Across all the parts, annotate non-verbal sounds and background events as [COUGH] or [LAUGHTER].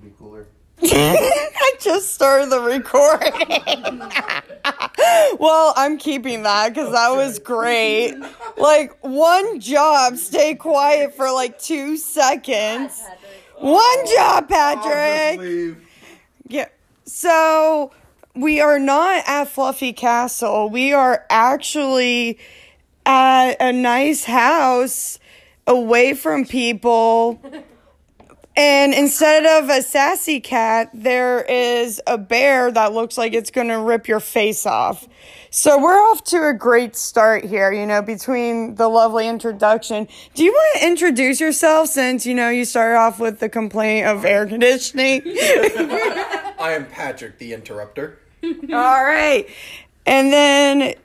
downstairs would be cooler. [LAUGHS] I just started the recording. [LAUGHS] well, I'm keeping that because that was great. Like, one job, stay quiet for like two seconds. One job, Patrick. leave. Yeah. So we are not at Fluffy Castle. We are actually at a nice house away from people. [LAUGHS] And instead of a sassy cat, there is a bear that looks like it's going to rip your face off. So we're off to a great start here, you know, between the lovely introduction. Do you want to introduce yourself since, you know, you started off with the complaint of air conditioning? [LAUGHS] I am Patrick, the interrupter. All right. And then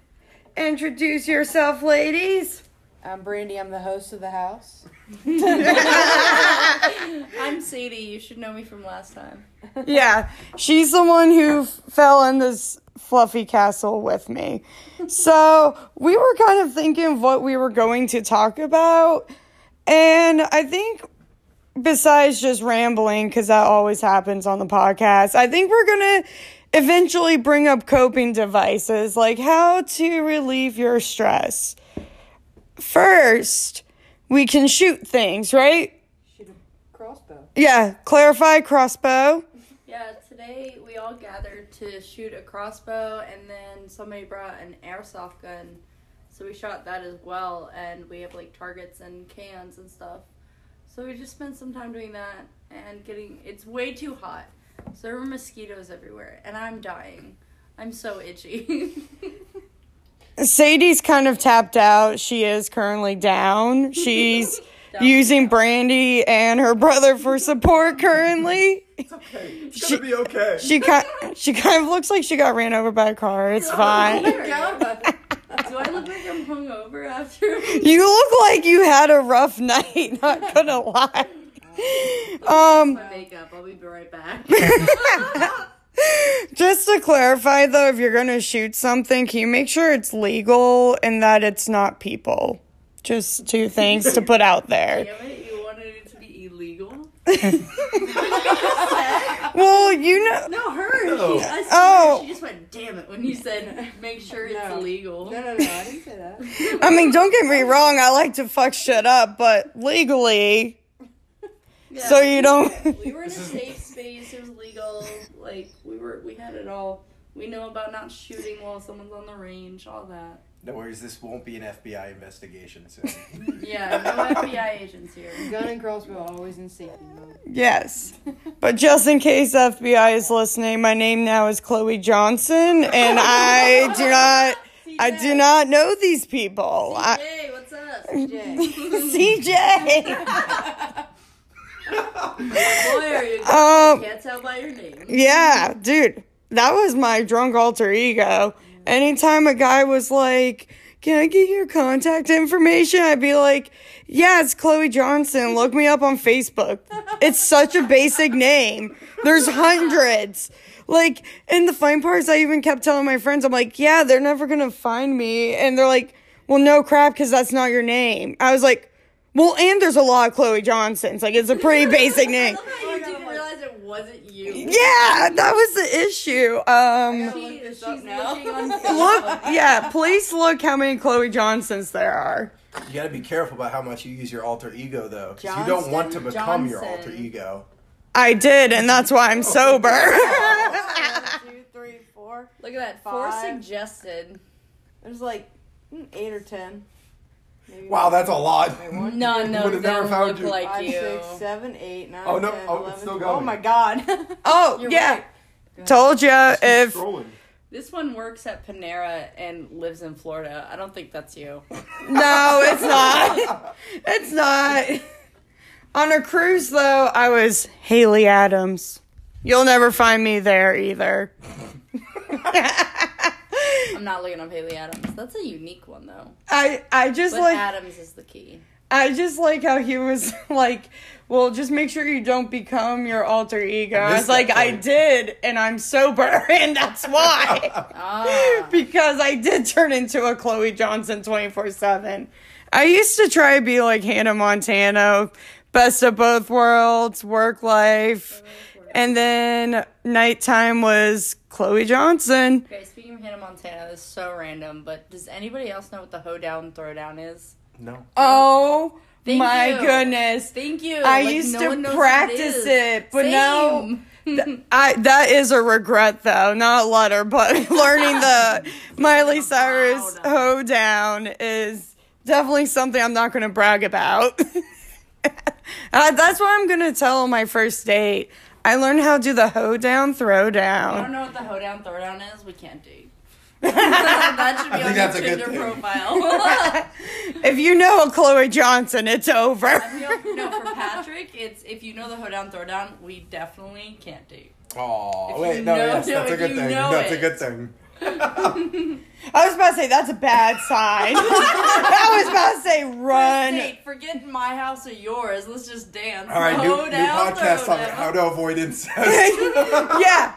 introduce yourself, ladies. I'm Brandy. I'm the host of the house. [LAUGHS] I'm Sadie. You should know me from last time. Yeah, she's the one who f- fell in this fluffy castle with me. So we were kind of thinking of what we were going to talk about. And I think, besides just rambling, because that always happens on the podcast, I think we're going to eventually bring up coping devices, like how to relieve your stress. First, we can shoot things, right? Shoot a crossbow. Yeah, clarify crossbow. [LAUGHS] Yeah, today we all gathered to shoot a crossbow, and then somebody brought an airsoft gun. So we shot that as well, and we have like targets and cans and stuff. So we just spent some time doing that and getting. It's way too hot. So there were mosquitoes everywhere, and I'm dying. I'm so itchy. [LAUGHS] Sadie's kind of tapped out. She is currently down. [LAUGHS] She's Down. using Brandy and her brother for support currently. It's okay. It's She- gonna be okay. [LAUGHS] She kind she kind of looks like she got ran over by a car. It's [LAUGHS] fine. Do I look like I'm hungover after? You look like you had a rough night, not gonna lie. Um My makeup. I'll be right back. Just to clarify though, if you're gonna shoot something, can you make sure it's legal and that it's not people? Just two things to put out there. Damn it! You wanted it to be illegal. [LAUGHS] Well, you know No, her. No. She, Oh. she just went, damn it, when you said, make sure it's No. illegal. No, no, no. I didn't say that. [LAUGHS] I mean, don't get me wrong, I like to fuck shit up, but legally, Yeah. so you don't. We were in a safe space. It was legal. Like we were, we had it all. We know about not shooting while someone's on the range. All that. No worries, this won't be an FBI investigation soon. [LAUGHS] Yeah, no FBI agents here. Gun and crossbow always in safety mode. Yes. But just in case FBI is listening, my name now is Chloe Johnson, and I do [LAUGHS] not. I do not know these people. I, Hey, what's up? CJ? [LAUGHS] CJ. [LAUGHS] Um, Can't tell by your name. Yeah, dude, that was my drunk alter ego. Anytime a guy was like, Can I get your contact information? I'd be like, Yeah, it's Chloe Johnson. Look me up on Facebook. It's such a basic name. There's hundreds. Like, in the fine parts, I even kept telling my friends, I'm like, Yeah, they're never gonna find me. And they're like, Well, no crap, because that's not your name. I was like, Well, and there's a lot of Chloe Johnsons. Like, it's a pretty [LAUGHS] basic name. you didn't realize it wasn't you. Yeah, that was the issue. Um, She, this she's now. looking on [LAUGHS] look, yeah, please look how many Chloe Johnsons there are. you gotta be careful about how much you use your alter ego, though, because you don't want to Johnston become your Johnson. alter ego. I did, and that's why I'm sober. [LAUGHS] One, two, three, four. Look at that. Four Five. suggested. There's like mm, eight or ten. Maybe Wow, that's a lot. Wait, one, None Would've of never found look you. like five, you. six, seven, eight, nine, Oh, no. 10, Oh, it's 11, still 12. Oh going. my god. [LAUGHS] oh, You're yeah. right. Told ya if. Scrolling. This one works at Panera and lives in Florida. I don't think that's you. No, it's not. [LAUGHS] It's not. On a cruise, though, I was Haley Adams. You'll never find me there either. [LAUGHS] I'm not looking up Haley Adams. That's a unique one though. I I just But like Adams is the key. I just like how he was [LAUGHS] like, well, just make sure you don't become your alter ego. I, missed was like, that I did, and I'm sober, [LAUGHS] and that's why. Ah. [LAUGHS] because I did turn into a Chloe Johnson 24 7. I used to try to be like Hannah Montana, best of both worlds, work life. And then nighttime was Chloe Johnson. Okay, speaking of Hannah Montana, this is so random, but does anybody else know what the hoedown throwdown is? No. Oh Thank my you. goodness. Thank you. I Like, used no to one knows what practice is. it, but now Same. [LAUGHS] I that is a regret though, not a letter, but [LAUGHS] learning the [LAUGHS] Miley Cyrus Wow. hoedown is definitely something I'm not going to brag about. uh, that's what I'm going to tell on my first date. I learned how to do the hoedown throwdown. I don't know what the hoedown throwdown is. We can't date. [LAUGHS] that should be I think on that's a your good Tinder thing. profile. [LAUGHS] [LAUGHS] If you know a Chloe Johnson, it's over. Feel, no, for Patrick, it's if you know the hoedown throwdown, we definitely can't date. Oh, wait, no, know- yes, no, that's a good thing. That's it. a good thing. I was about to say that's a bad sign. [LAUGHS] I was about to say run. date, forget my house or yours. Let's just dance. All right, new, new podcast on how to avoid incest. [LAUGHS] yeah.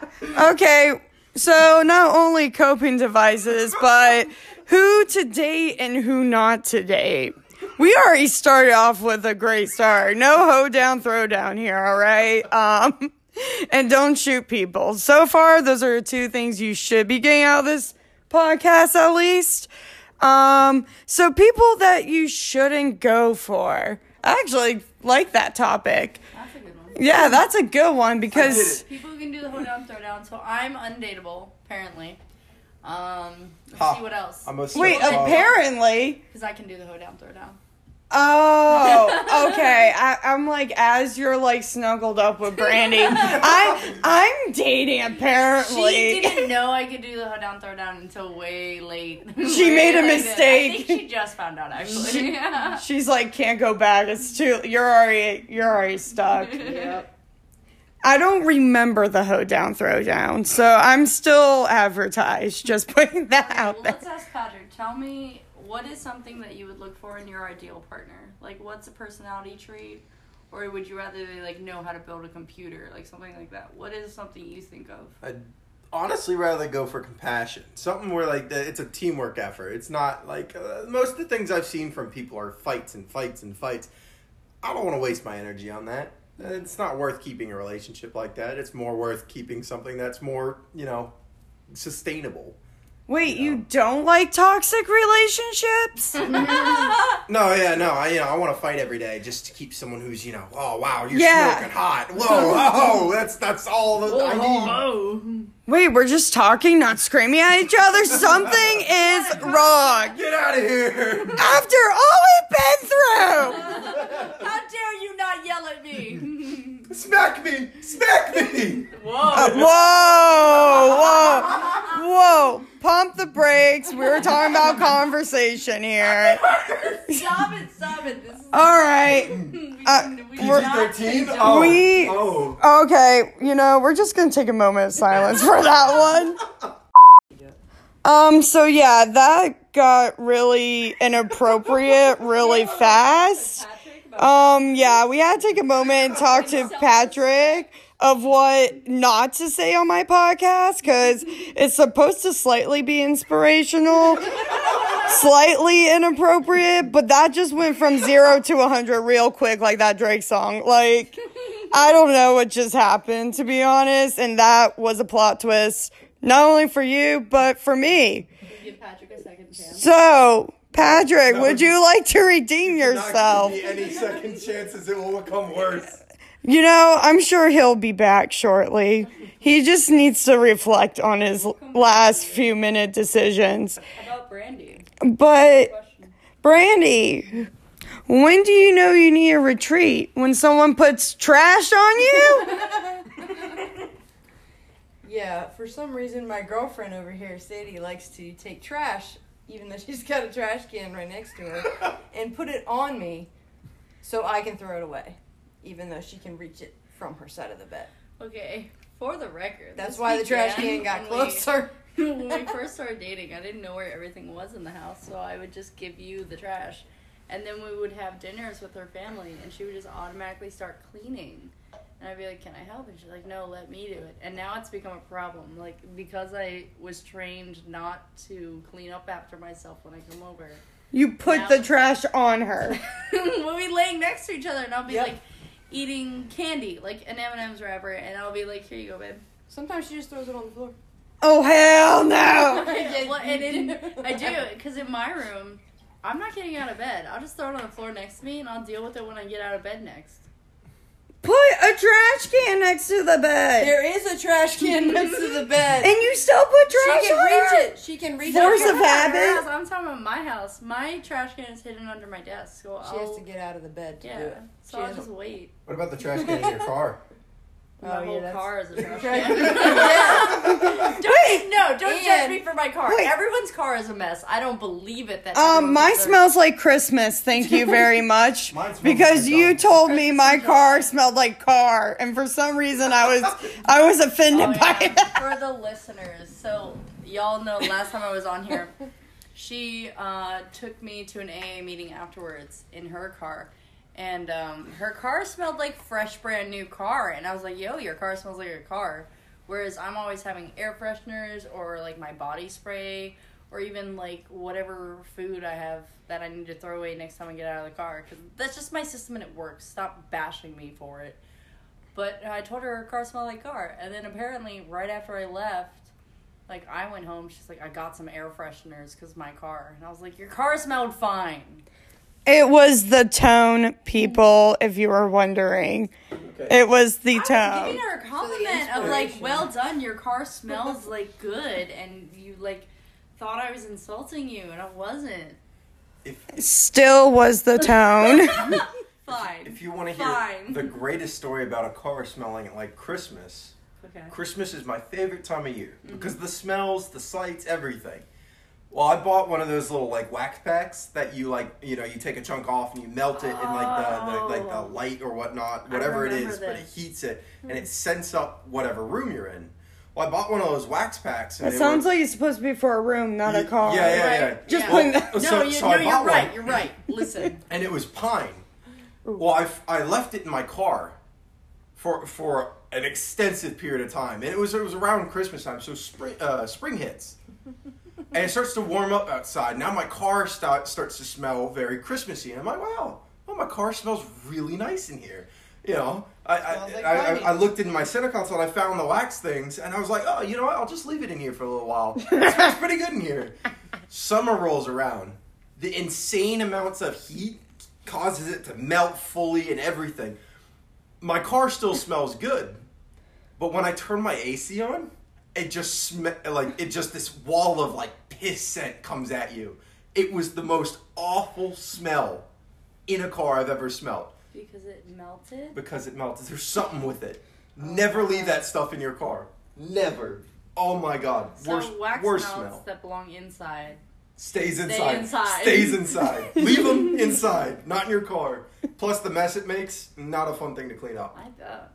Okay. So not only coping devices, but who to date and who not to date. We already started off with a great start. No hoe down, throw down here. All right. Um, [LAUGHS] and don't shoot people. So far, those are two things you should be getting out of this podcast, at least. Um, so people that you shouldn't go for. I actually like that topic. That's a good one. Yeah, that's a good one because. People who can do the hoedown throwdown. So I'm undateable, apparently. Um, let's Ha. see what else. I'm a Wait, apparently. Because I can do the hoedown throwdown. Oh, [LAUGHS] okay. I, I'm like, as you're like snuggled up with Brandy, I I'm dating apparently. She didn't know I could do the hoedown throwdown until way late. She Way made a mistake. I think she just found out actually. Yeah, She's like, can't go back. It's too. You're already you're already stuck. [LAUGHS] Yep. I don't remember the hoe down throw down, so I'm still advertised. Just putting that well, out there. let's ask Patrick. Tell me what is something that you would look for in your ideal partner? Like, what's a personality trait, or would you rather they like know how to build a computer, like something like that? What is something you think of? I'd honestly rather go for compassion. Something where like the, it's a teamwork effort. It's not like uh, most of the things I've seen from people are fights and fights and fights. I don't want to waste my energy on that. It's not worth keeping a relationship like that. It's more worth keeping something that's more, you know, sustainable. Wait, you don't like toxic relationships? [LAUGHS] No, yeah, no. I you know I want to fight every day just to keep someone who's you know oh wow you're Yeah. smoking hot whoa oh that's that's all that I need. Oh, Wait, we're just talking, not screaming at each other. Something [LAUGHS] is wrong. Get out of here! After all we've been through. [LAUGHS] how dare you not yell at me? Smack me! Smack me! Whoa. Uh, whoa, whoa, whoa. Pump the brakes. We were talking about conversation here. stop it! Stop it! This is [LAUGHS] All right. [LAUGHS] we, Uh, we we're- not 13? Oh. We- Oh. Okay, you know, we're just gonna take a moment of silence for that one. Um, so yeah, that got really inappropriate really [LAUGHS] fast. Um, yeah, we had to take a moment and talk to Patrick of what not to say on my podcast because it's supposed to slightly be inspirational, slightly inappropriate, but that just went from zero to a hundred real quick, like that Drake song. Like, I don't know what just happened, to be honest, and that was a plot twist, not only for you, but for me. give Patrick a second chance. So, Patrick, No, would you like to redeem yourself? Not give me any second chances. It will become worse. You know, I'm sure he'll be back shortly. He just needs to reflect on his last few minute decisions. About Brandy? But, Brandy, when do you know you need a retreat? When someone puts trash on you? [LAUGHS] Yeah, for some reason, my girlfriend over here, Sadie, likes to take trash, even though she's got a trash can right next to her, [LAUGHS] and put it on me so I can throw it away, even though she can reach it from her side of the bed. Okay, for the record, That's why the trash can got when we- closer. [LAUGHS] when we first started dating, I didn't know where everything was in the house, so I would just give you the trash. And then we would have dinners with her family, and she would just automatically start cleaning. And I'd be like, Can I help? And she's like, No, let me do it. And now it's become a problem. Like, because I was trained not to clean up after myself when I come over, You put Yeah. the trash on her. [LAUGHS] we'll be laying next to each other, and I'll be Yep. like eating candy, like an M and M's wrapper, and I'll be like, "Here you go, babe." Sometimes she just throws it on the floor. Oh hell no! [LAUGHS] [LAUGHS] Well, and you in. I do because in my room, I'm not getting out of bed. I'll just throw it on the floor next to me, and I'll deal with it when I get out of bed next. Put a trash can next to the bed. There is a trash can [LAUGHS] next to the bed. and you still put trash she can on reach her? it. She can reach Force it. of habit. Her house, I'm talking about my house. My trash can is hidden under my desk, so She has I'll- to get out of the bed to do Yeah, it. so She I'll doesn't- just wait. What about the trash can in your car? [LAUGHS] My Oh, yeah, whole that's- car is a trash Trash- can. yeah. [LAUGHS] Don't no, don't judge me for my car. Wait. Everyone's car is a mess. I don't believe it that. Um, everyone mine smells like Christmas. Thank you very [LAUGHS] much. Mine because like you dog. told me my car smelled like car, and for some reason I was [LAUGHS] I was offended Oh, by yeah. that. For the listeners, so y'all know last time I was on here, she uh, took me to an AA meeting afterwards in her car. And um, her car smelled like fresh, brand new car. And I was like, yo, your car smells like a car. Whereas I'm always having air fresheners or like my body spray or even like whatever food I have that I need to throw away next time I get out of the car. Because that's just my system and it works. Stop bashing me for it. But I told her her car smelled like car. And then apparently, right after I left, like I went home, she's like, I got some air fresheners because my car. And I was like, Your car smelled fine. It was the tone, people. If you were wondering, Okay. it was the I was tone. giving her a compliment of like, inspiration. Well done, your car smells like good. And you like thought I was insulting you, and I wasn't. If, Still was the tone. [LAUGHS] Fine. if you want to hear Fine. the greatest story about a car smelling like Christmas, Okay. Christmas is my favorite time of year mm-hmm. because the smells, the sights, everything. Well, I bought one of those little like wax packs that you like, you know, you take a chunk off and you melt it in like the, the like the Oh. light or whatnot, whatever it remember is, but it heats it and it scents up whatever room you're in. Well, I bought one of those wax packs. And That they sounds were, like it's supposed to be for a room, not a car. Yeah, yeah, yeah. Just Yeah. putting Well, that. No, so- you, so no, you're right. one. You're right. Listen. [LAUGHS] and it was pine. Well, I, I left it in my car for for an extensive period of time, and it was it was around Christmas time, so spring uh, spring hits, [LAUGHS] and it starts to warm up outside. Now my car start, starts to smell very Christmassy, and I'm like, wow, well my car smells really nice in here. You know, I I, like I, I. I looked in my center console and I found the wax things, and I was like, oh, you know what? I'll just leave it in here for a little while. [LAUGHS] It smells pretty good in here. Summer rolls around. The insane amounts of heat causes it to melt fully and everything. My car still smells good, but when I turn my AC on, it just sm- like it just this wall of like piss scent comes at you. It was the most awful smell in a car I've ever smelled Because it melted. because it melted. There's something with it. Oh, Never leave that stuff in your car. Never. Oh my god. So Worst, wax worst smell. that belong inside. Stays inside. inside. Stays inside. [LAUGHS] Leave them inside, not in your car. Plus the mess it makes, not a fun thing to clean up. I bet.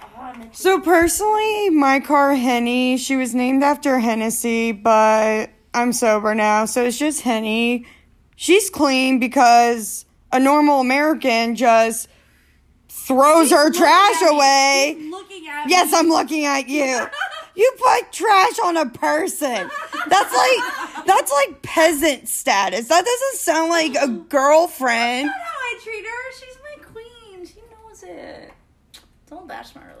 Oh, I meant to- So personally, my car Henny, she was named after Hennessy, but I'm sober now, so it's just Henny. She's clean because a normal American just throws her trash away. Yes. I'm looking at you. [LAUGHS] You put trash on a person. That's like that's like peasant status. That doesn't sound like a girlfriend. That's not how I treat her. She's my queen. She knows it. Don't bash my relationship.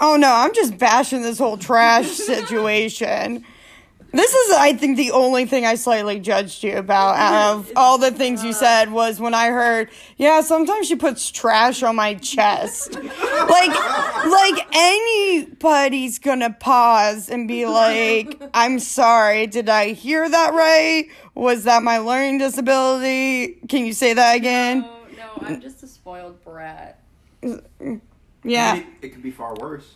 Oh no, I'm just bashing this whole trash [LAUGHS] situation. This is, I think, the only thing I slightly judged you about out of all the things you said was when I heard, yeah, sometimes she puts trash on my chest. like, like anybody's gonna pause and be like, I'm sorry, did I hear that right? Was that my learning disability? Can you say that again? No, no, I'm just a spoiled brat. Yeah. Maybe it could be far worse.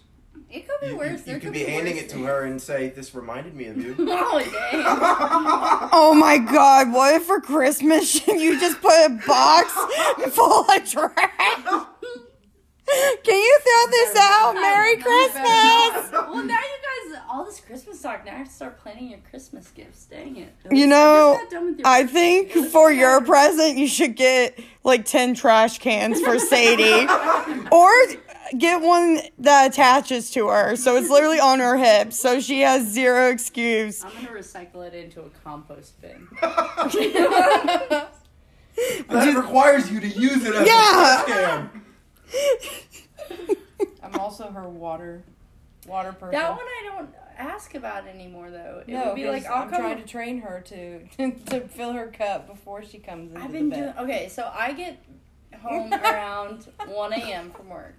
It could be You, worse. you, you could be be handing it to things. her and say, "This reminded me of you." [LAUGHS] Oh dang! [LAUGHS] Oh my god, what if for Christmas [LAUGHS] you just put a box full of trash? Can you throw this out? Merry Christmas! well, now you guys, all this Christmas talk. Now I have to start planning your Christmas gifts. Dang it! You know, I just got done with your I Christmas think gifts. for your present, you should get like 10 trash cans for Sadie. or get one that attaches to her. So it's literally on her hip. So she has zero excuse. I'm gonna recycle it into a compost bin. [LAUGHS] [LAUGHS] That requires you to use it as Yeah. a trash. [LAUGHS] I'm also her water, water person. That one I don't ask about anymore though. It no, would be like I'll I'm trying to train her to to fill her cup before she comes into I've been doing bed. okay. So I get home around 1 a.m. from work,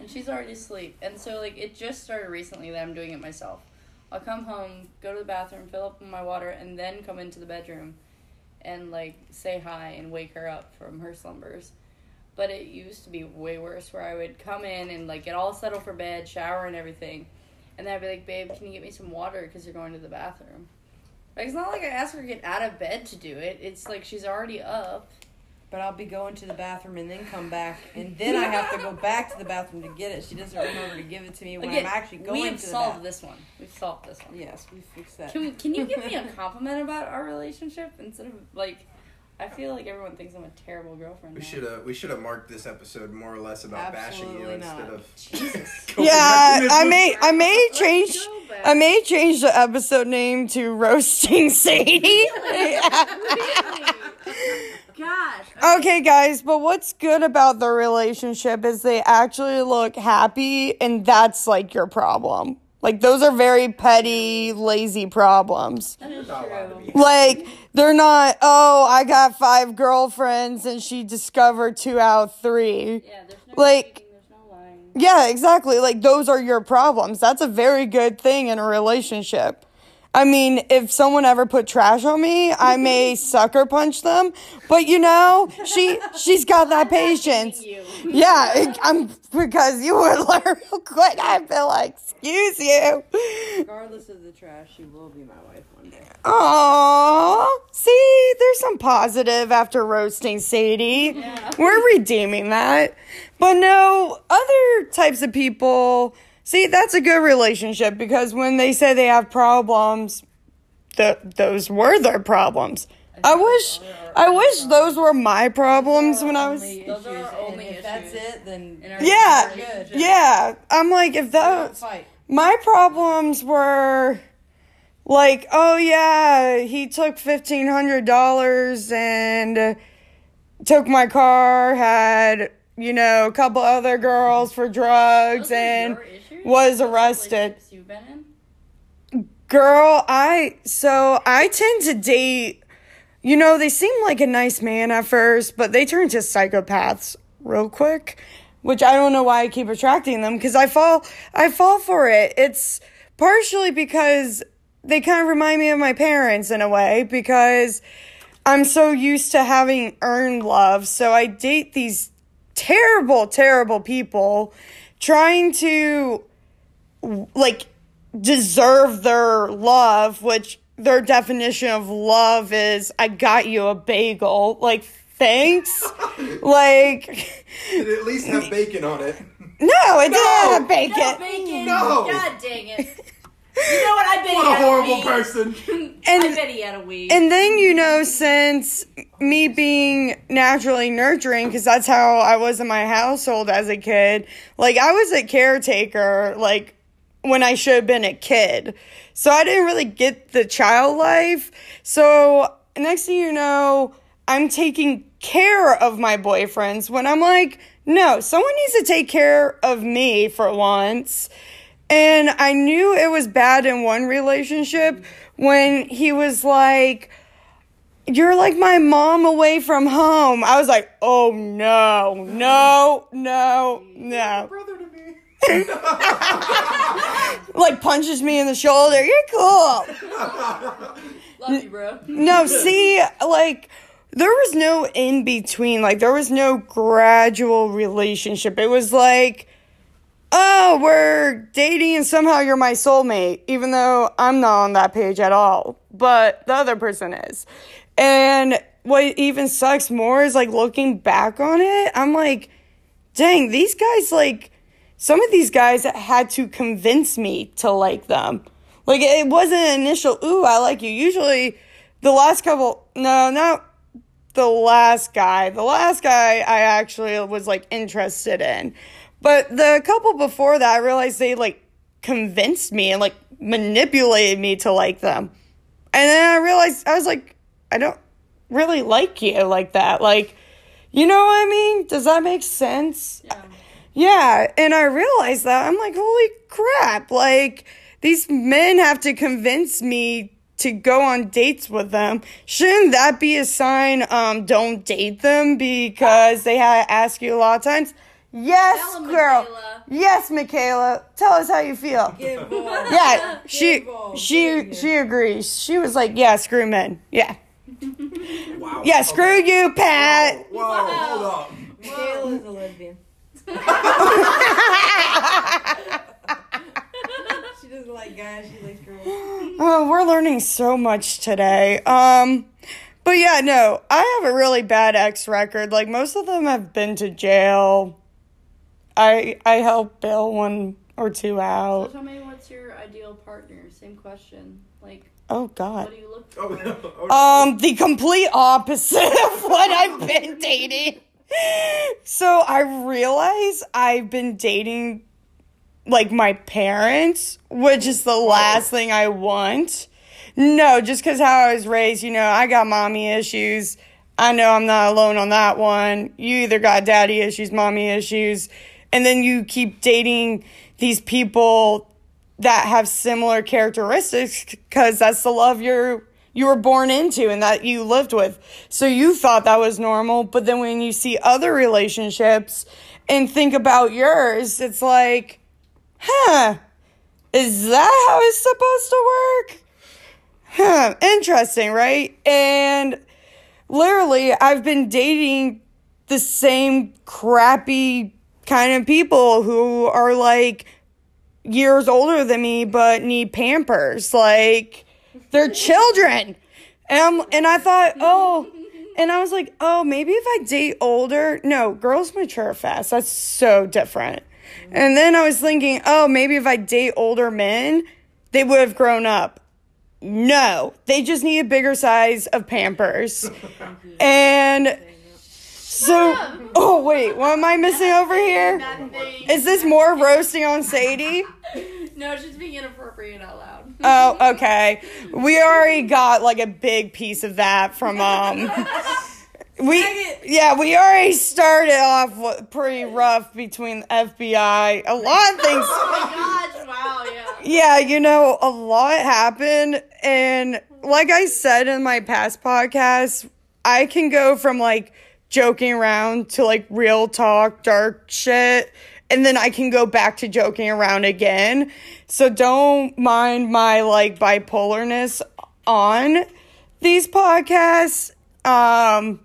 and she's already asleep. And so like it just started recently that I'm doing it myself. I'll come home, go to the bathroom, fill up my water, and then come into the bedroom, and like say hi and wake her up from her slumbers. But it used to be way worse, where I would come in and like get all settled for bed, shower and everything, and then I'd be like, "Babe, can you get me some water? Because you're going to the bathroom." Like it's not like I asked her to get out of bed to do it. It's like she's already up. But I'll be going to the bathroom and then come back, and then I have to go back to the bathroom to get it. She doesn't remember to give it to me when Again, I'm actually going to the bathroom. we have to the solved bathroom. this one. We've solved this one. Yes, we fixed that. Can we, can you give me a [LAUGHS] compliment about our relationship instead of like? I feel like everyone thinks I'm a terrible girlfriend. We now. should have we should have marked this episode more or less about bashing you Absolutely instead of Jesus. [LAUGHS] [LAUGHS] Yeah, I may I may change I may change the episode name to roasting Sadie. Really? Gosh. Okay, guys, but what's good about the relationship is they actually look happy, and that's like your problem. Like, those are very petty, lazy problems. That is Not allowed to true. Like, they're not, oh, I got five girlfriends and she discovered two out of three. Yeah, there's no Like- faking, there's no lying. Yeah, exactly. Like, those are your problems. That's a very good thing in a relationship. I mean, if someone ever put trash on me, I may [LAUGHS] sucker punch them, but you know, she she's got that [LAUGHS] patience. Yeah, it- I'm because you would [LAUGHS] learn real quick. I'd be like, "Excuse you." Regardless of the trash, she will be my wife one day. Aww. See, there's some positive after roasting Sadie. Yeah. We're redeeming that. But no, other types of people. See, that's a good relationship because when they say they have problems, th- those were their problems. I wish, I wish those were my problems when I was. Only Those are issues, our and only if that's it, then our Yeah, relationship. yeah. I'm like, if those. My problems were like, oh yeah, he took fifteen hundred dollars and uh, took my car, had you know a couple other girls for drugs, and was arrested. relationships You've been in? Girl, I so I tend to date. You know, they seem like a nice man at first, but they turn to psychopaths real quick, which I don't know why I keep attracting them because I fall I fall for it. It's partially because they kind of remind me of my parents in a way because I'm so used to having earned love. So I date these terrible, terrible people trying to like deserve their love, which their definition of love is I got you a bagel. Like, thanks. [LAUGHS] like, Did it at least have bacon on it? no, it didn't have a No bacon. bacon. No. God dang it. You know what? I bet What he a had horrible weed. person. [LAUGHS] And- I bet he had a weed. And then, you know, since me being naturally nurturing, because that's how I was in my household as a kid, like, I was a caretaker, like, when I should have been a kid. So I didn't really get the child life. So, next thing you know, I'm taking care of my boyfriends when I'm like, no, someone needs to take care of me for once. And I knew it was bad in one relationship when he was like, You're like my mom away from home. I was like, Oh no, no, no, no. Brother to me. [LAUGHS] Like punches me in the shoulder. You're cool. Love you, bro. No, see, like, there was no in between. Like, there was no gradual relationship. It was like, oh, we're dating and somehow you're my soulmate, even though I'm not on that page at all. But the other person is. And what even sucks more is like looking back on it, I'm like, dang, these guys, like, some of these guys had to convince me to like them. Like, it wasn't an initial, ooh, I like you. Usually, the last couple, no, not the last guy. The last guy I actually was like interested in. But the couple before that, I realized they like convinced me and like manipulated me to like them. And then I realized I was like, I don't really like you like that. Like, you know what I mean? Does that make sense? Yeah. Yeah, and I realized that I'm like, holy crap! Like these men have to convince me to go on dates with them. Shouldn't that be a sign? Um, don't date them because they ask you a lot of times. Yes, Tell 'em, girl. Michaela. Yes, Michaela. Tell us how you feel. Get involved. [LAUGHS] Yeah, she Get she she agrees. She was like, "Yeah, screw men. Yeah, [LAUGHS] Wow. yeah, screw you, Pat." Whoa, hold up. Michaela is a lesbian. [LAUGHS] she doesn't like guys. She likes girls. [GASPS] Oh, we're learning so much today. Um, but yeah, no, I have a really bad ex record. Like most of them have been to jail. I I helped bail one or two So out. tell me, what's your ideal partner? Same question. Like, Oh God, what God. do you look Oh, no. Oh, no. Um, the complete opposite of what I've been dating. So I realize I've been dating like my parents, which is the last thing I want. No, just because how I was raised, you know, I got mommy issues. I know I'm not alone on that one. You either got daddy issues, mommy issues, and then you keep dating these people that have similar characteristics because that's the love you're you were born into and that you lived with. So you thought that was normal, but then when you see other relationships and think about yours, it's like, huh, is that how it's supposed to work? Huh, interesting, right? And literally, I've been dating the same crappy kind of people who are like years older than me but need pampers. Like, they're children. And, I'm, and I thought, oh, and I was like, oh, maybe if I date older, no, girls mature fast. That's so different. And then I was thinking, oh, maybe if I date older men, they would have grown up. No, they just need a bigger size of Pampers. [LAUGHS] And so, oh, wait, what am I missing over here? Is this more roasting on Sadie? No, it's just being inappropriate out loud. Oh, okay. We already got like a big piece of that from um. We yeah, we already started off pretty rough between the FBI. A lot of things. oh my gosh! Wow. Yeah. Yeah, you know, a lot happened. And like I said in my past podcast, I can go from like joking around to like real talk, dark shit. And then I can go back to joking around again. So don't mind my like bipolarness on these podcasts. Um,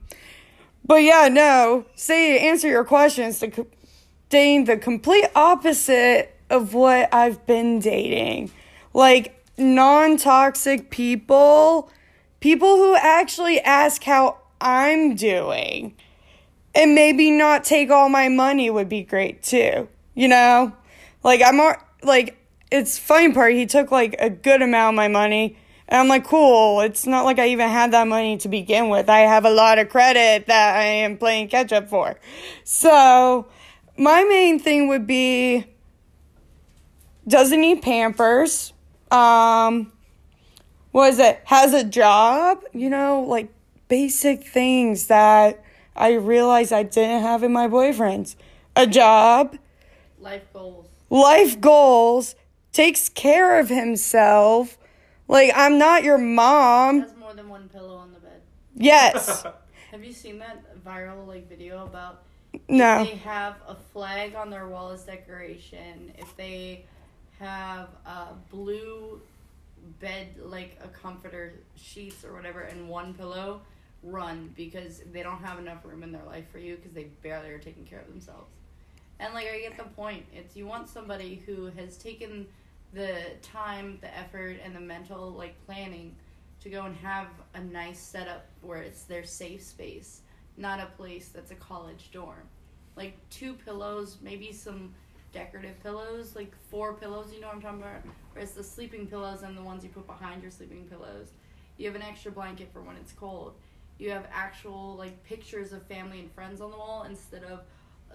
but yeah, no, say answer your questions, to dating the complete opposite of what I've been dating. Like non toxic people, people who actually ask how I'm doing. And maybe not take all my money would be great too. You know? Like I'm like it's funny part, he took like a good amount of my money. And I'm like, cool. It's not like I even had that money to begin with. I have a lot of credit that I am playing catch up for. So, my main thing would be doesn't need pampers. Um, what is it? Has a job, you know, like basic things that I realized I didn't have in my boyfriends. A job, Life goals. life goals, takes care of himself. Like, I'm not your mom. Has more than one pillow on the bed. Yes. [LAUGHS] Have you seen that viral like video about No. they have a flag on their wall as decoration, if they have a blue bed like a comforter sheets or whatever and one pillow, run because they don't have enough room in their life for you because they barely are taking care of themselves. And like I get the point. It's you want somebody who has taken the time, the effort and the mental like planning to go and have a nice setup where it's their safe space, not a place that's a college dorm. Like two pillows, maybe some decorative pillows, like four pillows, you know what I'm talking about? Where it's the sleeping pillows and the ones you put behind your sleeping pillows. You have an extra blanket for when it's cold. You have actual like pictures of family and friends on the wall instead of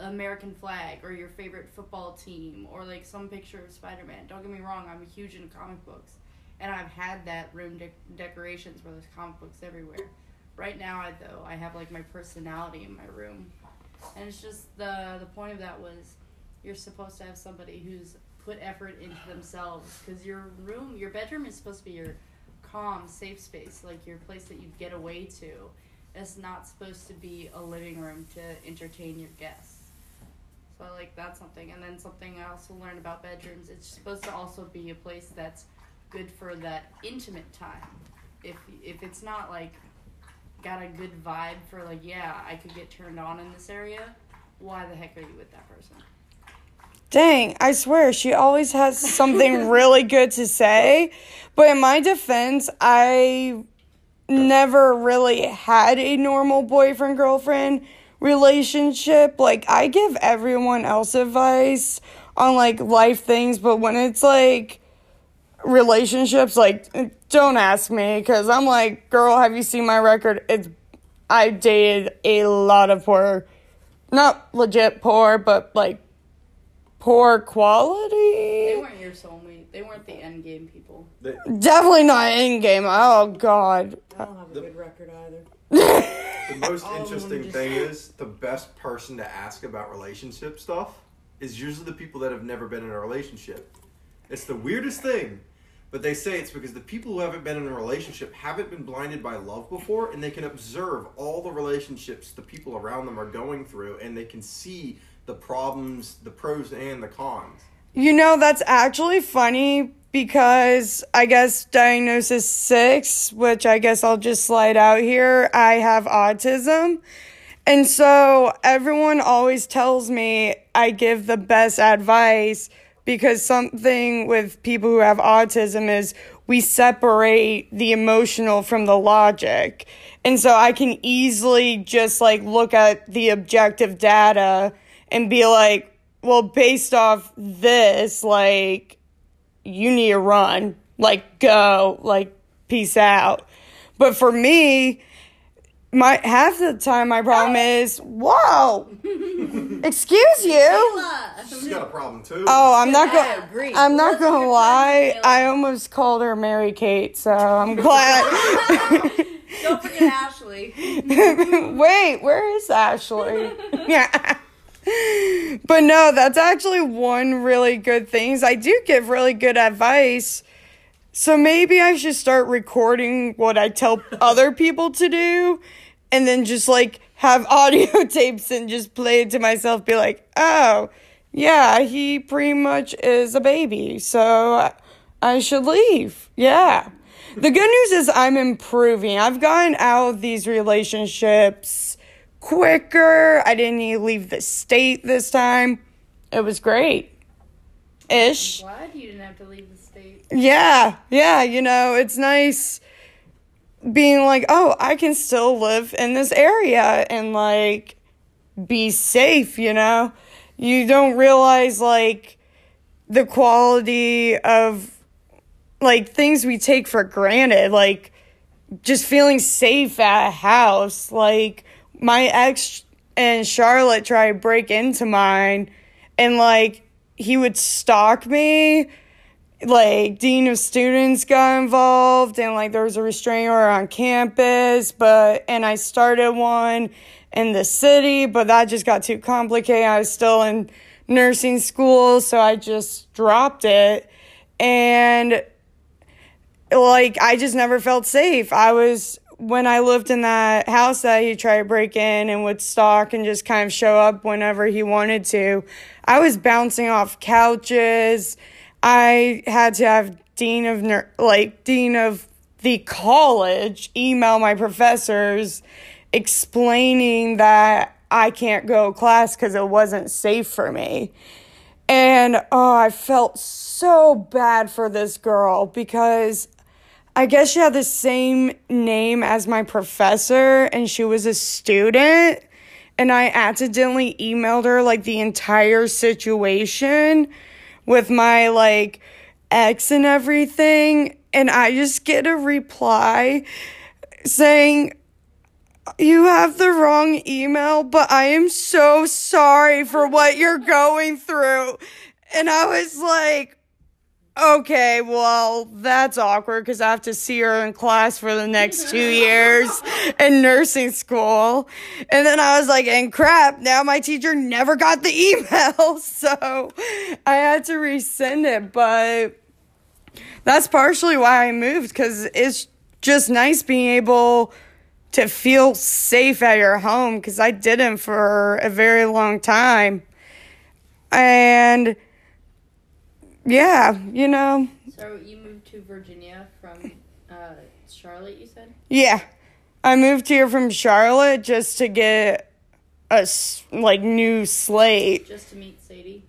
American flag or your favorite football team or like some picture of Spider Man. Don't get me wrong, I'm huge into comic books, and I've had that room de- decorations where there's comic books everywhere. Right now, I, though, I have like my personality in my room, and it's just the the point of that was you're supposed to have somebody who's put effort into themselves because your room, your bedroom is supposed to be your calm, safe space, like your place that you get away to. It's not supposed to be a living room to entertain your guests. So like that's something, and then something I also learned about bedrooms. It's supposed to also be a place that's good for that intimate time. If if it's not like got a good vibe for like yeah I could get turned on in this area, why the heck are you with that person? Dang, I swear she always has something [LAUGHS] really good to say. But in my defense, I never really had a normal boyfriend girlfriend relationship. Like, I give everyone else advice on like life things, but when it's like relationships, like, don't ask me because I'm like, girl, have you seen my record? It's, I dated a lot of poor, not legit poor, but like poor quality. They weren't your soulmate. They weren't the end game people. Definitely not in game. Oh god. I don't have a good record either. [LAUGHS] The most All interesting just- thing is the best person to ask about relationship stuff is usually the people that have never been in a relationship. It's the weirdest thing, but they say it's because the people who haven't been in a relationship haven't been blinded by love before, and they can observe all the relationships the people around them are going through, and they can see the problems, the pros and the cons. You know, that's actually funny because I guess diagnosis six, which I guess I'll just slide out here, I have autism. And so everyone always tells me I give the best advice because something with people who have autism is we separate the emotional from the logic. And so I can easily just like look at the objective data and be like, well, based off this, like, you need to run, like, go, like, peace out. But for me, my half the time my problem oh. is, whoa, excuse you. She's got a problem too. Oh, I'm not I going. agree. I'm not gonna lie. I almost called her Mary Kate, so I'm glad. [LAUGHS] Don't forget Ashley. [LAUGHS] Wait, where is Ashley? [LAUGHS] yeah. But no, that's actually one really good thing. I do give really good advice. So maybe I should start recording what I tell other people to do and then just like have [LAUGHS] audio tapes and just play it to myself be like, "Oh, yeah, he pretty much is a baby. So I should leave." Yeah. The good news is I'm improving. I've gotten out of these relationships quicker. I didn't need to leave the state this time. It was great. Ish. Glad you didn't have to leave the state. Yeah, yeah, you know, it's nice being like, oh, I can still live in this area and like be safe, you know? You don't realize like the quality of like things we take for granted, like just feeling safe at a house. Like my ex and Charlotte tried to break into mine and like he would stalk me. Like dean of students got involved and like there was a restraining order on campus but and i started one in the city but that just got too complicated. I was still in nursing school so i just dropped it. And like i just never felt safe. I was when i lived in that house that he tried to break in and would stalk and just kind of show up whenever he wanted to i was bouncing off couches I had to have dean of ner- like dean of the college email my professors explaining that I can't go to class because it wasn't safe for me. And oh, I felt so bad for this girl because I guess she had the same name as my professor and she was a student. And I accidentally emailed her like the entire situation with my like ex and everything. And I just get a reply saying, You have the wrong email, but I am so sorry for what you're going through. And I was like, okay, well, that's awkward because I have to see her in class for the next two years in nursing school. And then I was like, and crap, now my teacher never got the [LAUGHS] email. So I had to resend it. But that's partially why I moved because it's just nice being able to feel safe at your home because I didn't for a very long time. And yeah, you know, So you moved to Virginia from uh, Charlotte, you said? yeah. I moved here from Charlotte just to get a like new slate, Just to meet Sadie.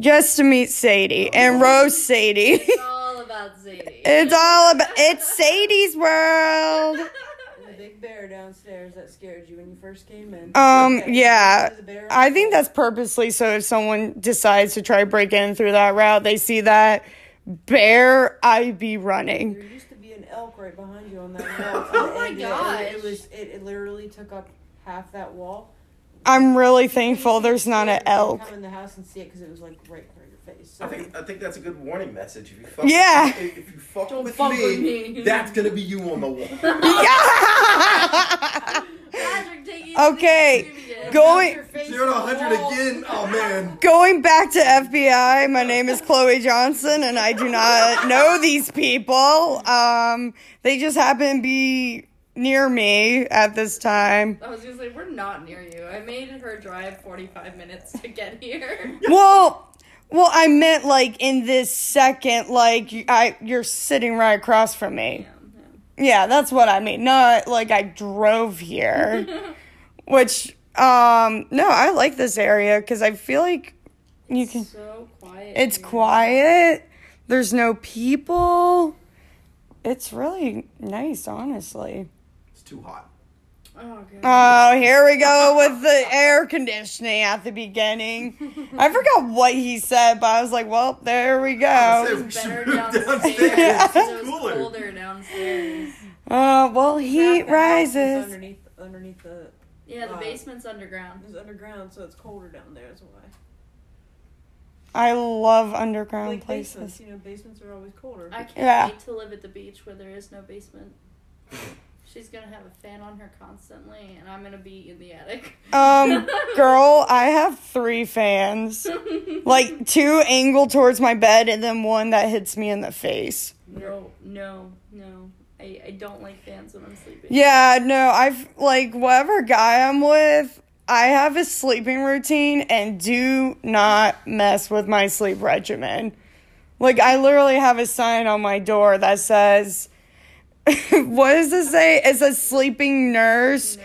just to meet Sadie and roast Sadie. It's all about Sadie. it's all about it's Sadie's world. [LAUGHS] The big bear downstairs that scared you when you first came in. Um, Okay, yeah. there's a bear I think that's purposely so if someone decides to try to break in through that route, they see that bear, I'd be running. There used to be an elk right behind you on that [LAUGHS] wall. Oh my And it- It, was it, it literally took up half that wall. I'm really thankful there's not an elk. Come in the house and see it because it was like right in front of your face. So I think I think that's a good warning message. If you fuck Yeah. if, if you fuck Don't with fuck me, with me. that's gonna be you on the wall. [LAUGHS] [LAUGHS] Yeah! Patrick, take it Okay, going- Zero to 100 again. Oh man. Going back to FBI, my name is Chloe Johnson, and I do not know these people. Um, they just happen to be near me at this time. I was gonna say we're not near you. I made her drive 45 minutes to get here. Well, well, I meant like in this second, like you- I, you're sitting right across from me. Yeah, Yeah, that's what I mean. Not like I drove here, [LAUGHS] which um no, I like this area because I feel like you can. so quiet. It's here. quiet. There's no people. It's really nice, honestly. It's too hot. Oh. Oh, here we go with the air conditioning at the beginning. I forgot what he said, but I was like, well, there we go. said we It's better downstairs. downstairs. so It's it's cooler. colder downstairs. Uh, well, Half heat the house is rises. underneath underneath the Yeah, the Wow. basement's underground. it's underground, so it's colder down there. That's why. I love underground like places. basements, you know, basements are always colder. I can't Yeah. wait to live at the beach where there is no basement. [LAUGHS] She's gonna have a fan on her constantly, and I'm gonna be in the attic. Um, [LAUGHS] girl, I have three fans. Like two angled towards my bed and then one that hits me in the face. no, no, no. I, I don't like fans when I'm sleeping. Yeah, no, I've like whatever guy I'm with, I have a sleeping routine and do not mess with my sleep regimen. Like I literally have a sign on my door that says [LAUGHS] what does it say? It says sleeping nurse.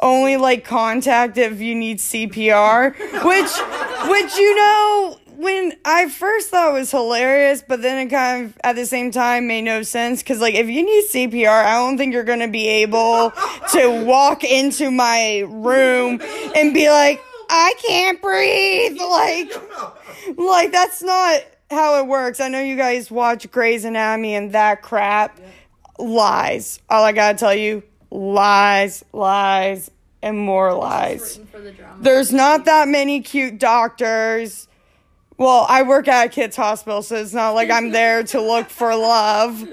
Only like contact if you need CPR. [LAUGHS] Which which you know when I first thought was hilarious, but then it kind of at the same time made no sense because like if you need CPR, I don't think you're gonna be able to walk into my room and be like, I can't breathe. Like like that's not how it works. I know you guys watch Grey's Anatomy and that crap. Lies. All I gotta tell you, lies, lies, and more lies. for the drama. There's not that many cute doctors. Well, I work at a kids hospital, so it's not like I'm there to look for [LAUGHS] love.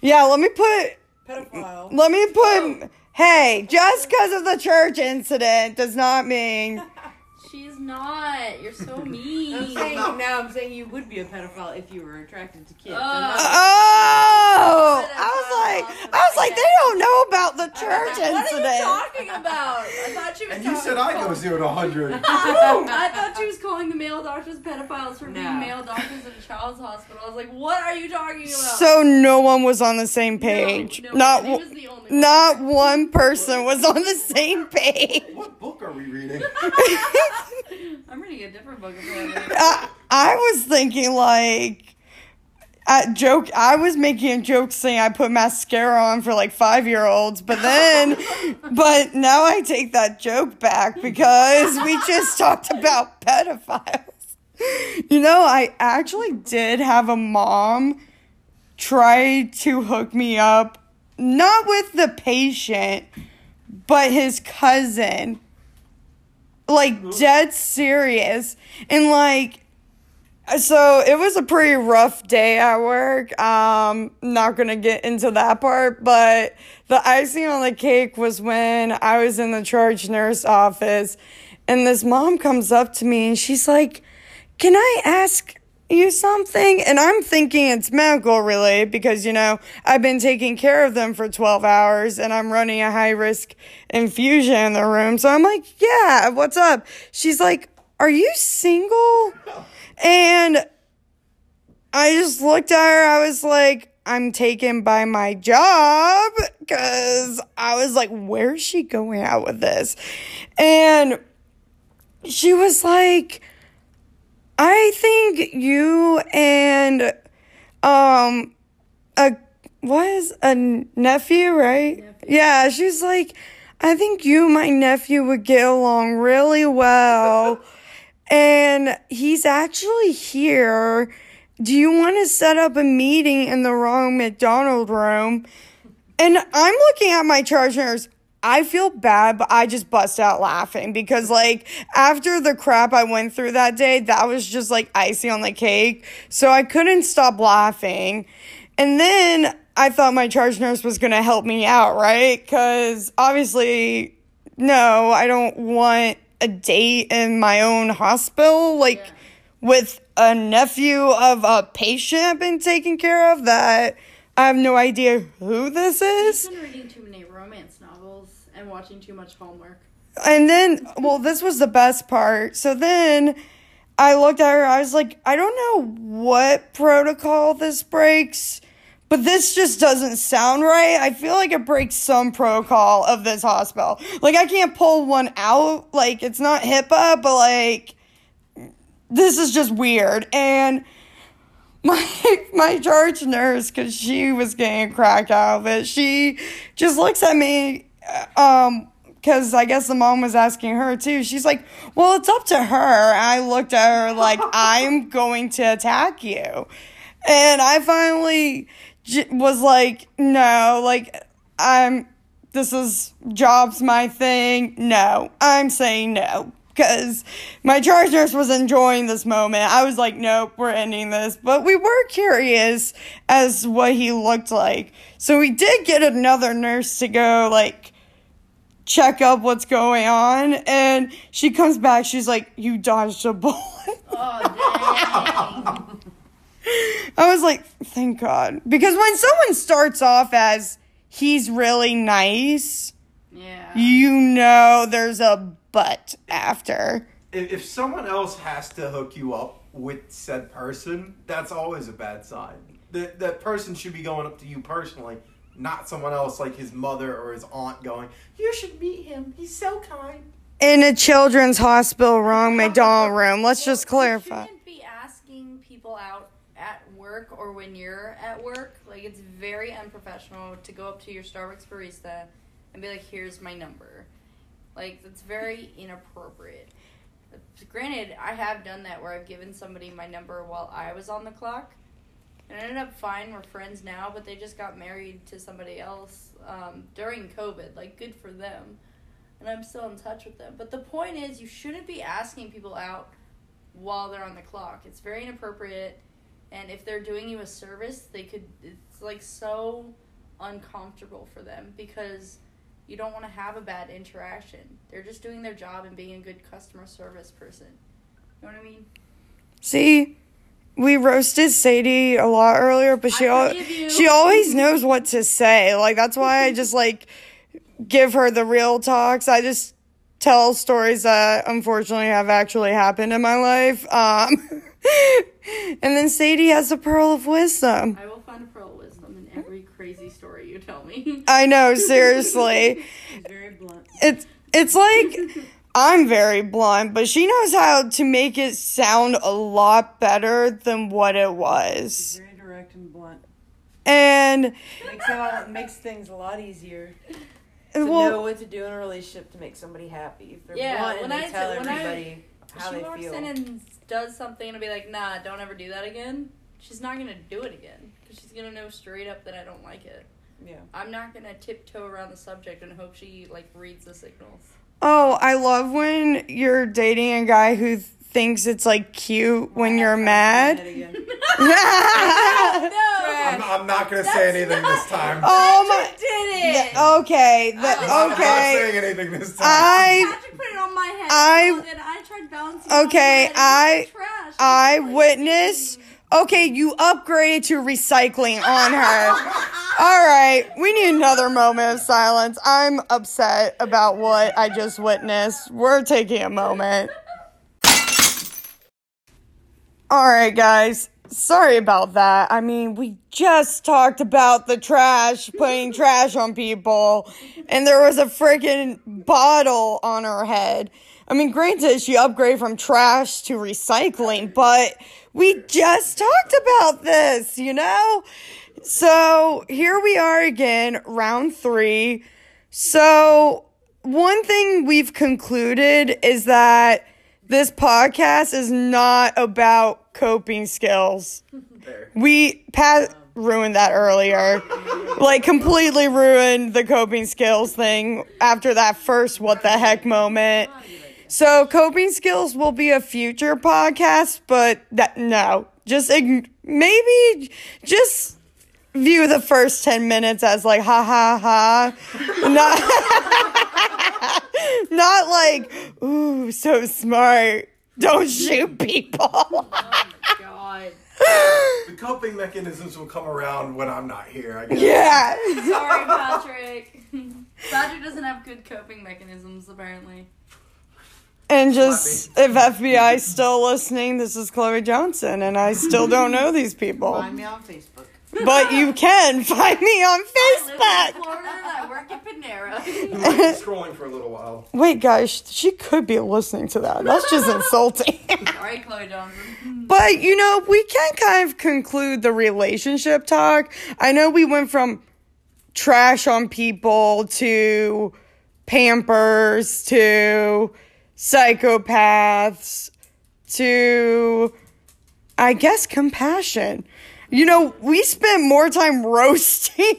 Yeah, let me put Pedophile. let me put oh. hey, just because of the church incident does not mean [LAUGHS] She's not. You're so [LAUGHS] mean. I'm saying now. I'm saying you would be a pedophile if you were attracted to kids. Uh, I'm Oh, I was like, I was like, they don't know about the church What are you talking about? I thought she was. And you said I about- go zero to 100. [LAUGHS] I thought she was calling the male doctors pedophiles for No. being male doctors in a child's hospital. I was like, what are you talking about? So no one was on the same page. No, no, not w- was the only one. not one person was on the same page. what book are we reading? [LAUGHS] I'm reading a different book. I, [LAUGHS] uh, I was thinking like a joke. I was making a joke saying I put mascara on for like five year olds, but then, [LAUGHS] but now I take that joke back because we just [LAUGHS] talked about pedophiles. You know, I actually did have a mom try to hook me up, not with the patient, but his cousin. Like dead serious. And like so it was a pretty rough day at work. Um not to get into that part, but the icing on the cake was when I was in the charge nurse office and this mom comes up to me and she's like, "Can I ask you something? And I'm thinking it's medical related because, you know, I've been taking care of them for 12 hours and I'm running a high risk infusion in the room. So I'm like, yeah, what's up? She's like, are you single? And I just looked at her. I was like, I'm taken by my job because I was like, where's she going out with this? And she was like, I think you and um a was a nephew, right? Yeah, she's like, I think you, my nephew, would get along really well. [LAUGHS] and he's actually here. Do you want to set up a meeting in the Ronald McDonald room? And I'm looking at my charge nurse. I feel bad, but I just bust out laughing because, like, after the crap I went through that day, that was just like icing on the cake. So I couldn't stop laughing. And then I thought my charge nurse was going to help me out, right? Because obviously, no, I don't want a date in my own hospital, like Yeah. with a nephew of a patient I've been taking care of that I have no idea who this is. I've been reading too many romance novels and watching too much Hallmark. And then, well, this was the best part. So then I looked at her. I was like, I don't know what protocol this breaks, but this just doesn't sound right. I feel like it breaks some protocol of this hospital. Like, I can't pull one out. Like, it's not HIPAA, but like, this is just weird. And [LAUGHS] my my charge nurse, because she was getting cracked out of it, she just looks at me, um, because I guess the mom was asking her too. She's like, "Well, it's up to her." I looked at her like, [LAUGHS] "I'm going to attack you," and I finally j- was like, "No, like I'm. This is jobs my thing. No, I'm saying no." Because my charge nurse was enjoying this moment. I was like, nope, we're ending this. But we were curious as what he looked like. So we did get another nurse to go, like, check up what's going on. And she comes back, she's like, You dodged a bullet. Oh, dang. [LAUGHS] I was like, Thank God. Because when someone starts off as he's really nice, yeah. you know there's a but after. If, if someone else has to hook you up with said person, that's always a bad sign. That that person should be going up to you personally, not someone else like his mother or his aunt going, "You should meet him. He's so kind." In a children's hospital Ronald McDonald room. Let's just You clarify. shouldn't be asking people out at work or when you're at work. Like it's very unprofessional to go up to your Starbucks barista and be like, "Here's my number." Like that's very inappropriate. Granted, I have done that where I've given somebody my number while I was on the clock. And ended up fine. We're friends now, but they just got married to somebody else um, during COVID. Like, good for them. And I'm still in touch with them. But the point is, you shouldn't be asking people out while they're on the clock. It's very inappropriate. And if they're doing you a service, they could. It's like so uncomfortable for them because you don't want to have a bad interaction. They're just doing their job and being a good customer service person. You know what I mean? See, we roasted Sadie a lot earlier, but she al- she always knows what to say. Like that's why I just like give her the real talks. I just tell stories that unfortunately have actually happened in my life. Um, [LAUGHS] and then Sadie has a pearl of wisdom. I will find a pearl of wisdom in every crazy story you tell me. I know, seriously. [LAUGHS] She's very blunt. It's it's like [LAUGHS] I'm very blunt, but she knows how to make it sound a lot better than what it was. Very direct and blunt. And Makes, it all, makes things a lot easier to know what to do in a relationship to make somebody happy. If they're Yeah, blunt when and they I tell t- when I- everybody how she they walks feel. in and does something and be like, "Nah, don't ever do that again." She's not gonna do it again because she's gonna know straight up that I don't like it. Yeah. I'm not gonna tiptoe around the subject and hope she like reads the signals. Oh, I love when you're dating a guy who thinks it's like cute when you're mad. Trash. [LAUGHS] I'm, I'm not gonna say anything this time. oh my. Did it? Okay. The, I'm not okay. saying anything this time. I Patrick put it on my head. I- so I tried balancing. Okay, it on my head. I- It was trash. I It was witnessed. Okay, you upgraded to recycling on her. All right, we need another moment of silence. I'm upset about what I just witnessed. We're taking a moment. All right, guys. Sorry about that. I mean, we just talked about the trash, putting trash on people, and there was a freaking bottle on her head. I mean, granted, she upgraded from trash to recycling, but we just talked about this, you know? So here we are again, round three. So, one thing we've concluded is that this podcast is not about coping skills. There. We Pat ruined that earlier. Like completely ruined the coping skills thing after that first what the heck moment. So coping skills will be a future podcast, but that no, just ign- maybe just view the first 10 minutes as like ha ha ha. Not [LAUGHS] not like ooh, so smart. Don't shoot people. [LAUGHS] Oh my god. The coping mechanisms will come around when I'm not here. I guess. yeah. Sorry, Patrick. [LAUGHS] Patrick doesn't have good coping mechanisms, apparently. And just if FBI still listening, this is Chloe Johnson, and I still don't know these people. Find me on Facebook. But you can find me on I live in Facebook. Florida and I work at Panera. You might be [LAUGHS] scrolling for a little while. Wait, guys, she could be listening to that. That's just insulting. [LAUGHS] Sorry, Chloe Johnson. but you know, we can kind of conclude the relationship talk. I know we went from trash on people to pampers to psychopaths to I guess compassion. You know, we spent more time [LAUGHS] roasting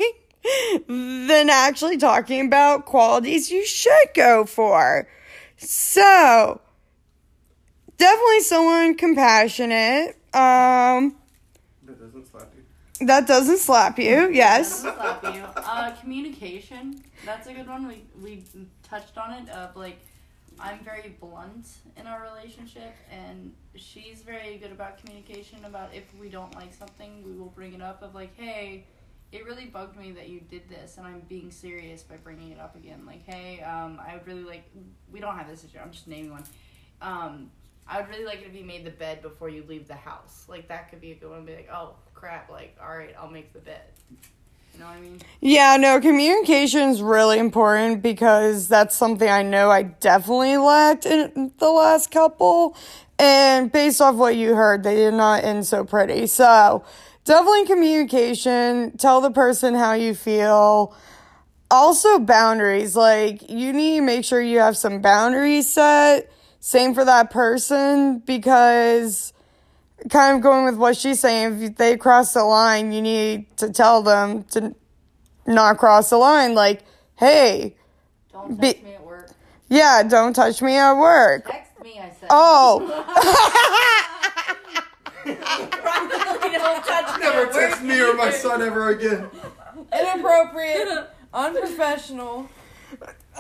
than actually talking about qualities you should go for. So, definitely someone compassionate. Um, That doesn't slap you. that doesn't slap you. Yes. Doesn't slap you. Uh, communication. That's a good one. We we touched on it. Of like, I'm very blunt in our relationship, and she's very good about communication. About if we don't like something, we will bring it up. Of like, hey, it really bugged me that you did this, and I'm being serious by bringing it up again. Like, hey, um, I would really like. We don't have this issue. I'm just naming one. Um, I would really like it if you made the bed before you leave the house. Like that could be a good one. Be like, oh crap, like all right, I'll make the bed. Know what I mean? Yeah, no, communication is really important because that's something I know I definitely lacked in the last couple. And based off what you heard, they did not end so pretty. So, definitely communication. Tell the person how you feel. Also, boundaries. Like, you need to make sure you have some boundaries set. Same for that person because kind of going with what she's saying, if they cross the line, you need to tell them to not cross the line. Like, hey, Don't Be- touch me at work. yeah, don't touch me at work. Text me, I said. Oh, [LAUGHS] don't touch me Never text me or my son ever again. Inappropriate. Unprofessional.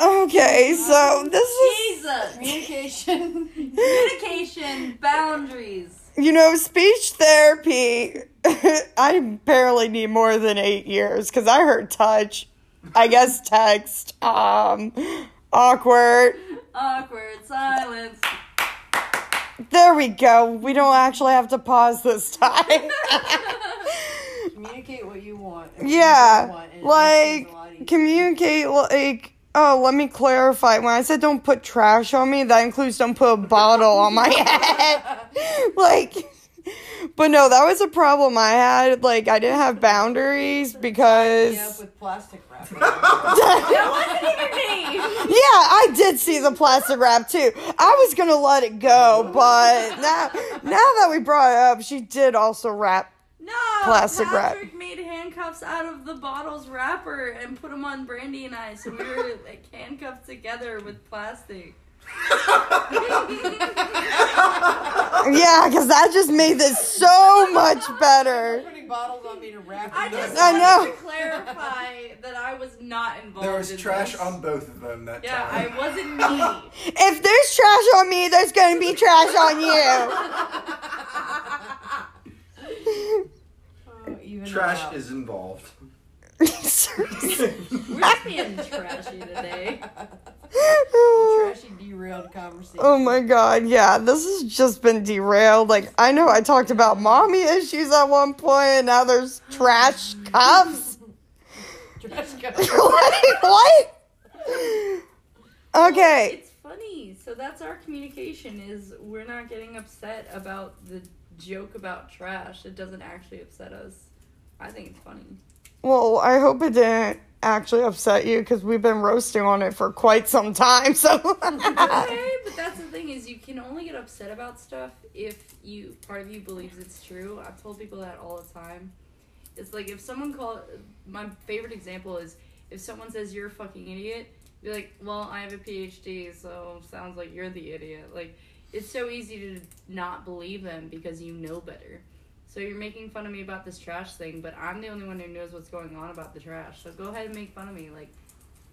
okay. So this is, Jesus. Communication. Communication, boundaries. You know, speech therapy. [LAUGHS] I barely need more than eight years because I heard touch. I guess text. Um, awkward. Awkward silence. There we go. We don't actually have to pause this time. [LAUGHS] Communicate what you want. Yeah, you want, and it makes things like a lot easier. communicate. Like, oh, let me clarify. When I said don't put trash on me, that includes don't put a bottle on my [LAUGHS] head. [LAUGHS] like, but no, that was a problem I had. Like, I didn't have boundaries because. Yeah, with plastic wrap. [LAUGHS] That wasn't even me. Yeah, I did see the plastic wrap too. I was gonna let it go, but now, now that we brought it up, she did also wrap. No. Plastic wrap. Patrick made handcuffs out of the bottle's wrapper and put them on Brandy and I, so we were like [LAUGHS] handcuffed together with plastic. [LAUGHS] Yeah, because that just made this so much better. Putting bottles on me to wrap. I them just. I know. wanted to clarify that I was not involved. There was in trash this. on both of them that Yeah, time. I wasn't me. [LAUGHS] If there's trash on me, there's gonna be trash on you. Even Trash out. is involved. [LAUGHS] We're just being trashy today. trashy derailed conversation. Oh my god, yeah, this has just been derailed. Like, I know I talked about mommy issues at one point, and now there's trash cups. [LAUGHS] Trash [LAUGHS] cup. like, what? Okay, It's funny. So that's our communication is we're not getting upset about the joke about trash. It doesn't actually upset us. I think it's funny. well, I hope it didn't actually upset you because we've been roasting on it for quite some time, so. [LAUGHS] [LAUGHS] okay, but that's the thing is you can only get upset about stuff if you part of you believes it's true. I've told people that all the time. It's like if someone call my favorite example is if someone says you're a fucking idiot, be like, well, I have a PhD, so sounds like you're the idiot. Like it's so easy to not believe them because you know better. So you're making fun of me about this trash thing, but I'm the only one who knows what's going on about the trash. So go ahead and make fun of me. Like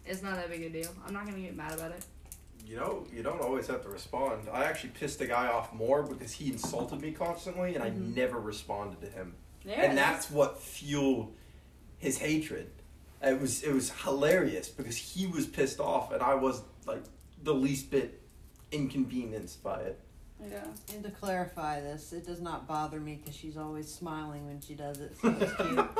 it's not that big a deal. I'm not gonna get mad about it. You know, you don't always have to respond. I actually pissed the guy off more because he insulted me constantly, and I mm-hmm. never responded to him. Yeah, and that's what fueled his hatred. It was it was hilarious because he was pissed off, and I was like the least bit inconvenienced by it. yeah. And to clarify this, it does not bother me because she's always smiling when she does it, so it's cute. [LAUGHS]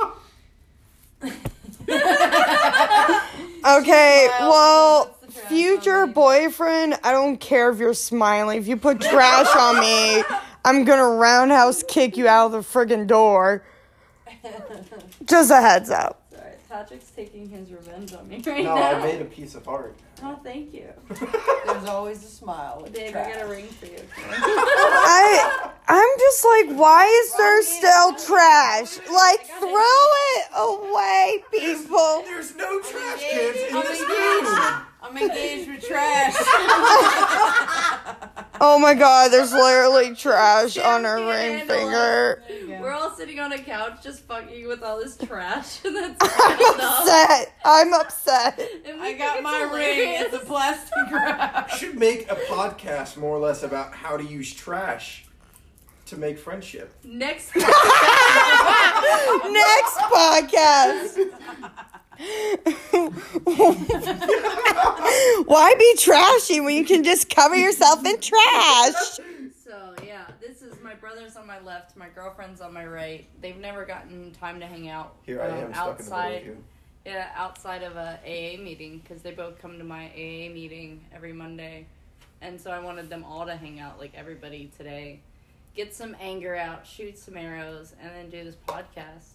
[LAUGHS] Okay, well, puts the trash future boyfriend, I don't care if you're smiling. If you put trash on me, [LAUGHS] I'm gonna roundhouse kick you out of the friggin' door. Just a heads up. Sorry, Patrick's taking his revenge on me [LAUGHS] right No, now. I made a piece of art. Oh, thank you. [LAUGHS] There's always a smile. Dave, trash. I got a ring for you. I I'm just like, why is there still trash? Like, throw it away, people. There's no trash cans in this engaged. room. I'm engaged with trash. [LAUGHS] Oh my god, there's [LAUGHS] literally trash on her ring finger. There you go. We're all sitting on a couch just fucking with all this trash [LAUGHS] that's I'm upset. I'm upset. And I got it's my ring. It's a plastic wrap. should make a podcast more or less about how to use trash to make friendship. Next Next podcast. Why be trashy when you can just cover yourself in trash? So yeah, this is my brother's on my left, my girlfriend's on my right. They've never gotten time to hang out Here I um, am stuck in the middle outside. you. Yeah, outside of a AA meeting because they both come to my AA meeting every Monday, and so I wanted them all to hang out like everybody today, get some anger out, shoot some arrows, and then do this podcast.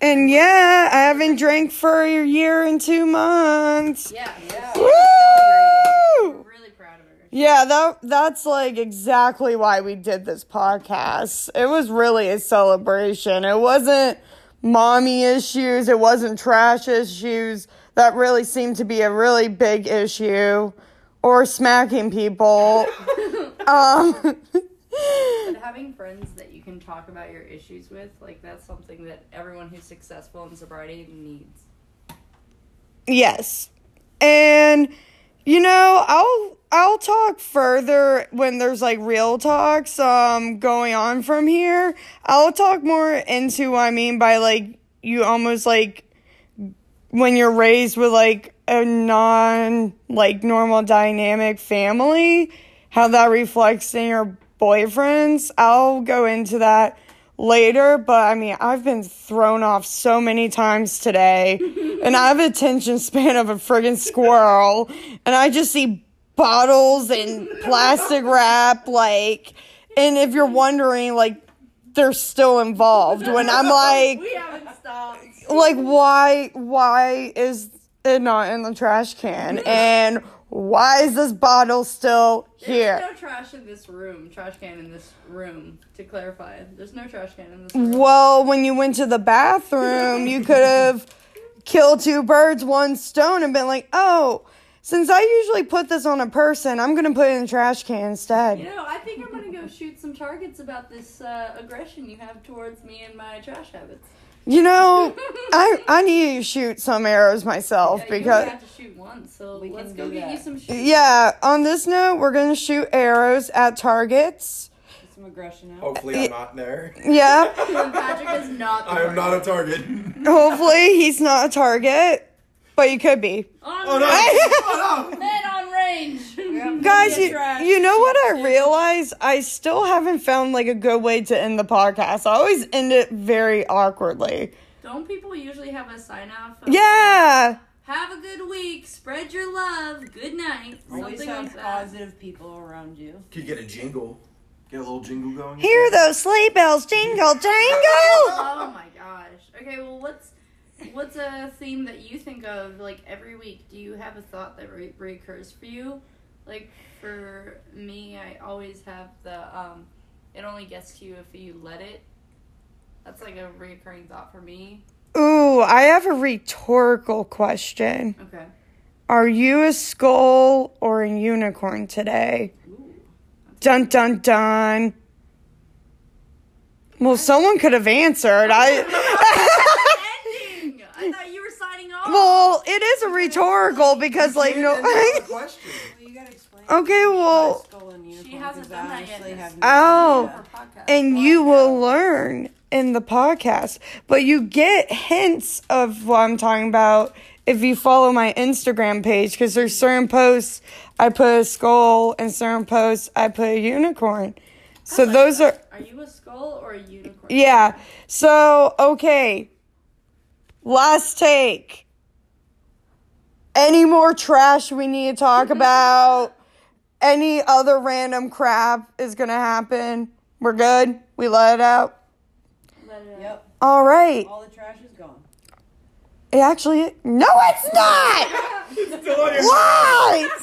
And yeah, I haven't drank for a year and two months. Yeah, Yeah. Woo! really proud of her. Yeah, that that's like exactly why we did this podcast. It was really a celebration. It wasn't mommy issues, it wasn't trash issues. That really seemed to be a really big issue or smacking people. [LAUGHS] um [LAUGHS] But [LAUGHS] having friends that you can talk about your issues with, like that's something that everyone who's successful in sobriety needs. Yes. And you know, I'll I'll talk further when there's like real talks um going on from here. I'll talk more into what I mean by like you almost like when you're raised with like a non like normal dynamic family, how that reflects in your boyfriends. I'll go into that later, but I mean, I've been thrown off so many times today, [LAUGHS] and I have attention span of a friggin' squirrel, and I just see bottles and plastic wrap, like, and if you're wondering, like, they're still involved when I'm [LAUGHS] like, we haven't stopped. like why why is it not in the trash can [LAUGHS] and why is this bottle still here? There's no trash in this room. Trash can in this room. To clarify, there's no trash can in this room. Well, when you went to the bathroom, you could have [LAUGHS] killed two birds, one stone, and been like, oh, since I usually put this on a person, I'm going to put it in a trash can instead. You know, I think I'm gonna go shoot some targets about this uh, aggression you have towards me and my trash habits. You know, I, I need to shoot some arrows myself Yeah, because. only have to shoot once, so We let's can go do get you some shoot. Yeah, on this note, we're going to shoot arrows at targets. Get some aggression out. Hopefully, I'm not there. Yeah, [LAUGHS] Patrick is not. The I am not a target. target. hopefully he's not a target, but you could be. On Oh no! range. [LAUGHS] oh no! Men on range. Guys, you, you know what I realized? I still haven't found like a good way to end the podcast. I always end it very awkwardly. Don't people usually have a sign off? of, Yeah. Have a good week. Spread your love. Good night. Always Something have like that. positive people around you. Could you get a jingle? Get a little jingle going. Hear those sleigh bells jingle [LAUGHS] jangle. Oh my gosh. Okay, well, what's what's a theme that you think of like every week? Do you have a thought that re- recurs for you? Like for me, I always have the um, it only gets to you if you let it. That's like a recurring thought for me. Ooh, I have a rhetorical question. Okay. Are you a skull or a unicorn today? Ooh. Dun dun dun. Well, someone could have answered. I [LAUGHS] Ending. I thought you were signing off. Well, it is a rhetorical because like no [LAUGHS] question. Well, you explain. Okay, well- Skull and She hasn't 'cause done that yet honestly no Oh. idea. And you will learn in the podcast. But you get hints of what I'm talking about if you follow my Instagram page because there's certain posts I put a skull and certain posts I put a unicorn. So like those are. Are you a skull or a unicorn? yeah. So okay. Last take. Any more trash we need to talk mm-hmm. about? Any other random crap is gonna happen? We're good. We let it out. Let it out. Yep. All right. All the trash is gone. It actually no, it's not. [LAUGHS] Still on your- Lies. [LAUGHS]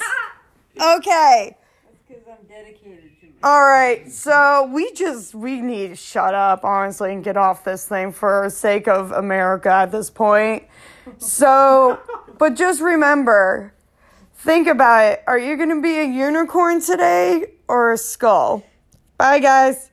Okay. That's because I'm dedicated to it. All right. So we just we need to shut up honestly and get off this thing for the sake of America at this point. So, [LAUGHS] but just remember, think about it. Are you going to be a unicorn today or a skull? Bye guys.